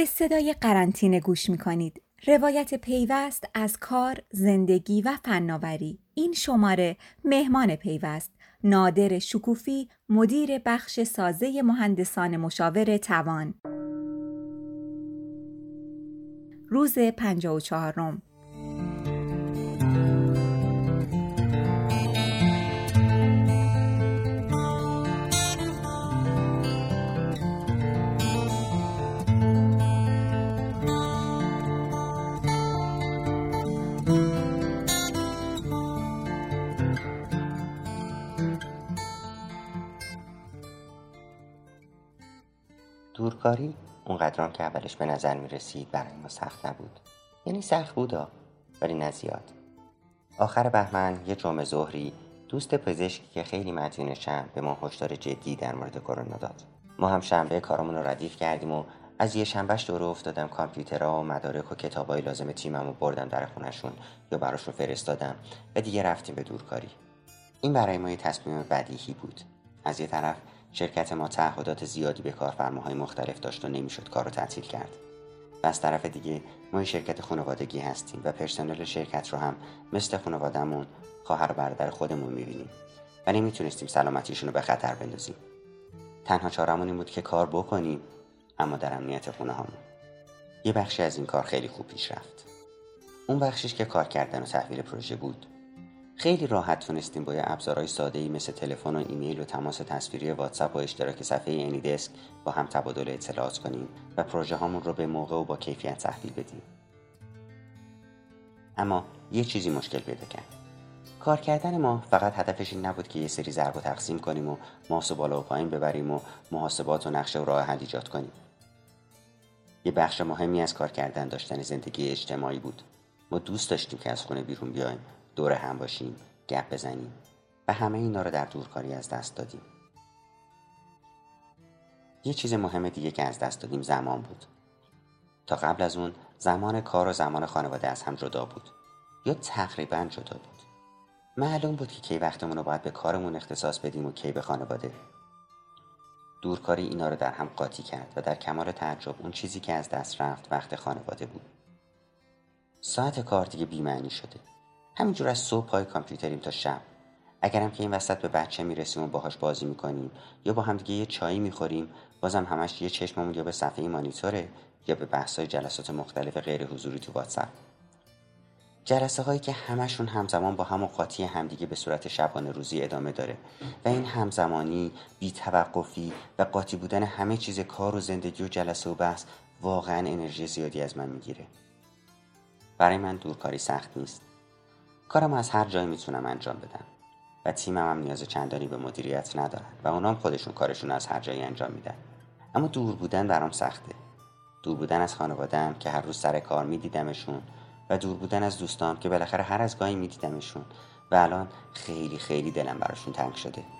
به صدای قرنطینه گوش می کنید. روایت پیوست از کار، زندگی و فناوری. این شماره مهمان پیوست نادر شکوفی مدیر بخش سازه مهندسان مشاور توان روز 54 روم دورکاری اونقدرام که اولش به نظر می رسید برای ما سخت نبود. یعنی سخت بودا ولی نه زیاد. آخر بهمن یه جمعه ظهری دوست پزشکی که خیلی مدیونشم به ما هشدار جدی در مورد کرونا داد. ما هم شنبه کارمون رو ردیف کردیم و از یه شنبهش دوره افتادم. کامپیوترها و مدارک و کتابای لازم تیمم رو بردم در خونشون یا براشون فرستادم و دیگه رفتیم به دورکاری. این برای ما یه تصمیم بدیهی بود. از یه طرف شرکت ما تعهدات زیادی به کارفرماهای مختلف داشت و نمی‌شد کار رو تعطیل کرد. و از طرف دیگه ما شرکت خانوادگی هستیم و پرسنل شرکت رو هم مثل خانوادهمون خواهر برادر خودمون می‌بینیم و نمی‌تونستیم سلامتیشون رو به خطر بندازیم. تنها چارمون این بود که کار بکنیم. اما در امنیت خونه همون یه بخشی از این کار خیلی خوب پیش رفت اون بخشیش که کار کردن و تحویل پروژه بود خیلی راحت تونستیم با یه ابزارهای ساده ای مثل تلفن و ایمیل و تماس تصویری واتساپ و اشتراک صفحه اینی دسک با هم تبادل اطلاعات کنیم و پروژه هامون رو به موقع و با کیفیت تحویل بدیم. اما یه چیزی مشکل پیدا کرد. کار کردن ما فقط هدفش این نبود که یه سری ضرب و تقسیم کنیم و ماس و بالا و پایین ببریم و محاسبات و نقشه و راه حل ایجاد کنیم. یه بخش مهمی از کار کردن داشتن زندگی اجتماعی بود. ما دوست داشتیم که از خونه بیرون بیایم دور هم باشیم گپ بزنیم و همه اینا رو در دورکاری از دست دادیم. یه چیز مهم دیگه که از دست دادیم زمان بود. تا قبل از اون زمان کار و زمان خانواده از هم جدا بود. یا تقریبا جدا بود. معلوم بود که کی وقتمون رو باید به کارمون اختصاص بدیم و کی به خانواده. دورکاری اینا رو در هم قاطی کرد و در کمال تعجب اون چیزی که از دست رفت وقت خانواده بود. ساعت کار دیگه بیمعنی شده. همینجور از صبح پای کامپیوتریم تا شب. اگرم که این وسط به بچه می‌رسیم و باهاش بازی می‌کنیم یا با همدیگه یه چایی می‌خوریم بازم همش یه چشممون یا به صفحه مانیتوره یا به بحثای جلسات مختلف غیر حضوری تو واتساپ. جلسه هایی که همشون همزمان با هم و قاطی همدیگه به صورت شبانه روزی ادامه داره و این همزمانی بی توقفی و قاطی بودن همه چیز کار و زندگی و جلسه و بحث واقعا انرژی زیادی از من می‌گیره. برای من دورکاری سخت نیست. کارم از هر جایی می‌تونم انجام بدم و تیمم هم نیاز چندانی به مدیریت ندارن و اونام خودشون کارشون از هر جایی انجام میدن. اما دور بودن برام سخته. دور بودن از خانوادم که هر روز سر کار میدیدمشون و دور بودن از دوستام که بالاخره هر از گاهی میدیدمشون. و الان خیلی خیلی دلم براشون تنگ شده.